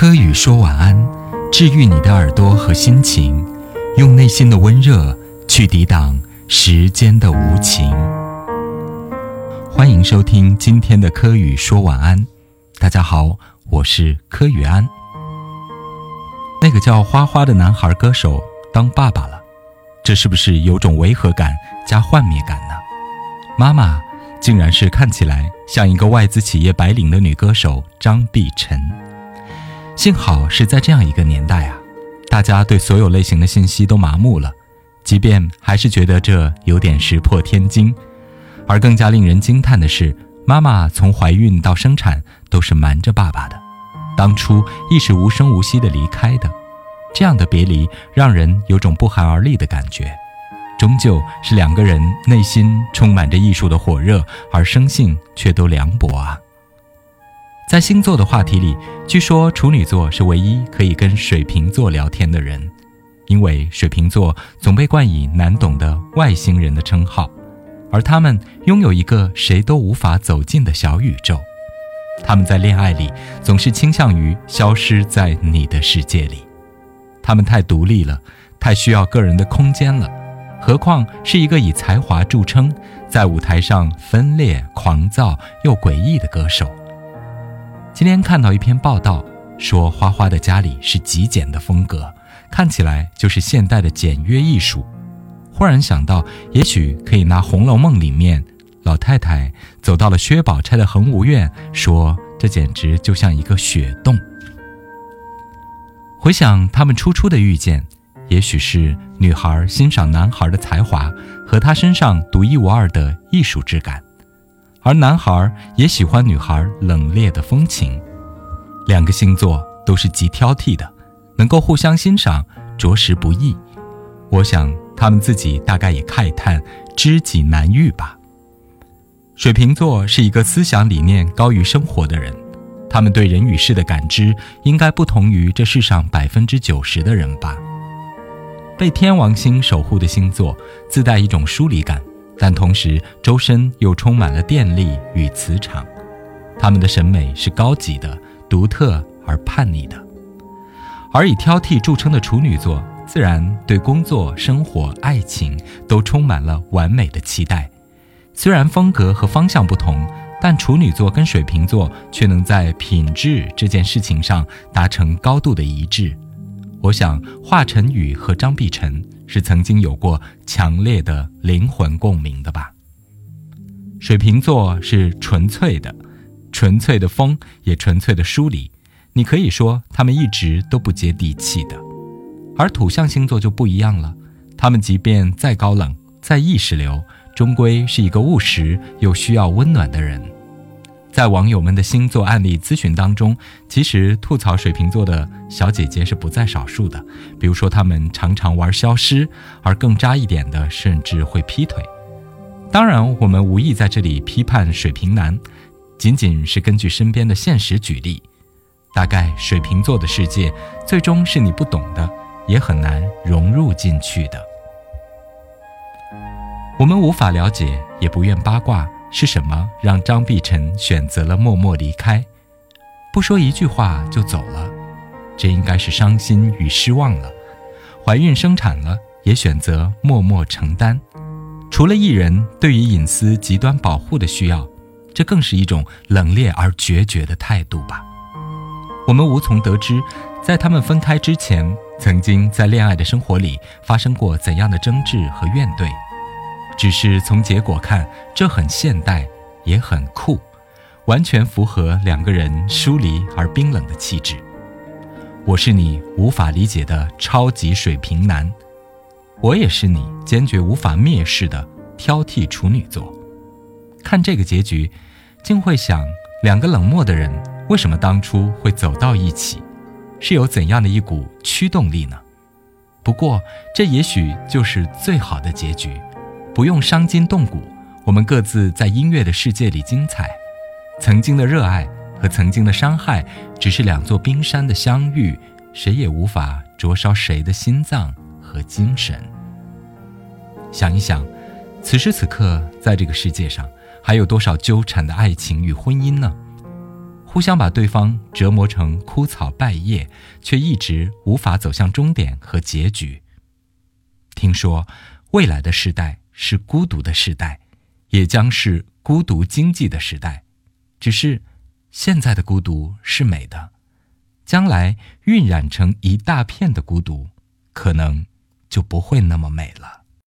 柯宇说晚安，治愈你的耳朵和心情，用内心的温热去抵挡时间的无情。欢迎收听今天的柯宇说晚安。大家好，我是柯宇安。那个叫花花的男孩歌手当爸爸了，这是不是有种违和感加幻灭感呢？妈妈竟然是看起来像一个外资企业白领的女歌手张碧晨。幸好是在这样一个年代啊，大家对所有类型的信息都麻木了，即便还是觉得这有点石破天惊。而更加令人惊叹的是，妈妈从怀孕到生产都是瞒着爸爸的，当初亦是无声无息的离开的。这样的别离让人有种不寒而栗的感觉，终究是两个人内心充满着艺术的火热，而生性却都凉薄啊。在星座的话题里，据说处女座是唯一可以跟水瓶座聊天的人，因为水瓶座总被冠以难懂的外星人的称号，而他们拥有一个谁都无法走进的小宇宙。他们在恋爱里总是倾向于消失在你的世界里，他们太独立了，太需要个人的空间了，何况是一个以才华著称，在舞台上分裂、狂躁又诡异的歌手。今天看到一篇报道，说花花的家里是极简的风格，看起来就是现代的简约艺术。忽然想到，也许可以拿《红楼梦》里面老太太走到了薛宝钗的恒芜院，说这简直就像一个雪洞。回想他们初初的遇见，也许是女孩欣赏男孩的才华和他身上独一无二的艺术质感。而男孩也喜欢女孩冷冽的风情，两个星座都是极挑剔的，能够互相欣赏着实不易。我想他们自己大概也慨叹知己难遇吧。水瓶座是一个思想理念高于生活的人，他们对人与事的感知应该不同于这世上百分之九十的人吧。被天王星守护的星座自带一种疏离感。但同时，周身又充满了电力与磁场，他们的审美是高级的、独特而叛逆的。而以挑剔著称的处女座，自然对工作、生活、爱情都充满了完美的期待。虽然风格和方向不同，但处女座跟水瓶座却能在品质这件事情上达成高度的一致。我想，华晨宇和张碧晨。是曾经有过强烈的灵魂共鸣的吧？水瓶座是纯粹的，纯粹的风，也纯粹的疏离。你可以说他们一直都不接地气的，而土象星座就不一样了。他们即便再高冷、再意识流，终归是一个务实又需要温暖的人。在网友们的星座案例咨询当中，其实吐槽水瓶座的小姐姐是不在少数的。比如说，她们常常玩消失，而更渣一点的，甚至会劈腿。当然，我们无意在这里批判水瓶男，仅仅是根据身边的现实举例。大概水瓶座的世界，最终是你不懂的，也很难融入进去的。我们无法了解，也不愿八卦。是什么让张碧晨选择了默默离开，不说一句话就走了？这应该是伤心与失望了。怀孕生产了，也选择默默承担。除了艺人对于隐私极端保护的需要，这更是一种冷冽而决绝的态度吧。我们无从得知，在他们分开之前，曾经在恋爱的生活里发生过怎样的争执和怨怼。只是从结果看，这很现代，也很酷，完全符合两个人疏离而冰冷的气质。我是你无法理解的超级水瓶男，我也是你坚决无法蔑视的挑剔处女座。看这个结局，竟会想，两个冷漠的人为什么当初会走到一起，是有怎样的一股驱动力呢？不过，这也许就是最好的结局。不用伤筋动骨，我们各自在音乐的世界里精彩。曾经的热爱和曾经的伤害，只是两座冰山的相遇，谁也无法灼烧谁的心脏和精神。想一想，此时此刻，在这个世界上，还有多少纠缠的爱情与婚姻呢？互相把对方折磨成枯草败叶，却一直无法走向终点和结局。听说，未来的时代是孤独的时代，也将是孤独经济的时代。只是，现在的孤独是美的，将来晕染成一大片的孤独，可能就不会那么美了。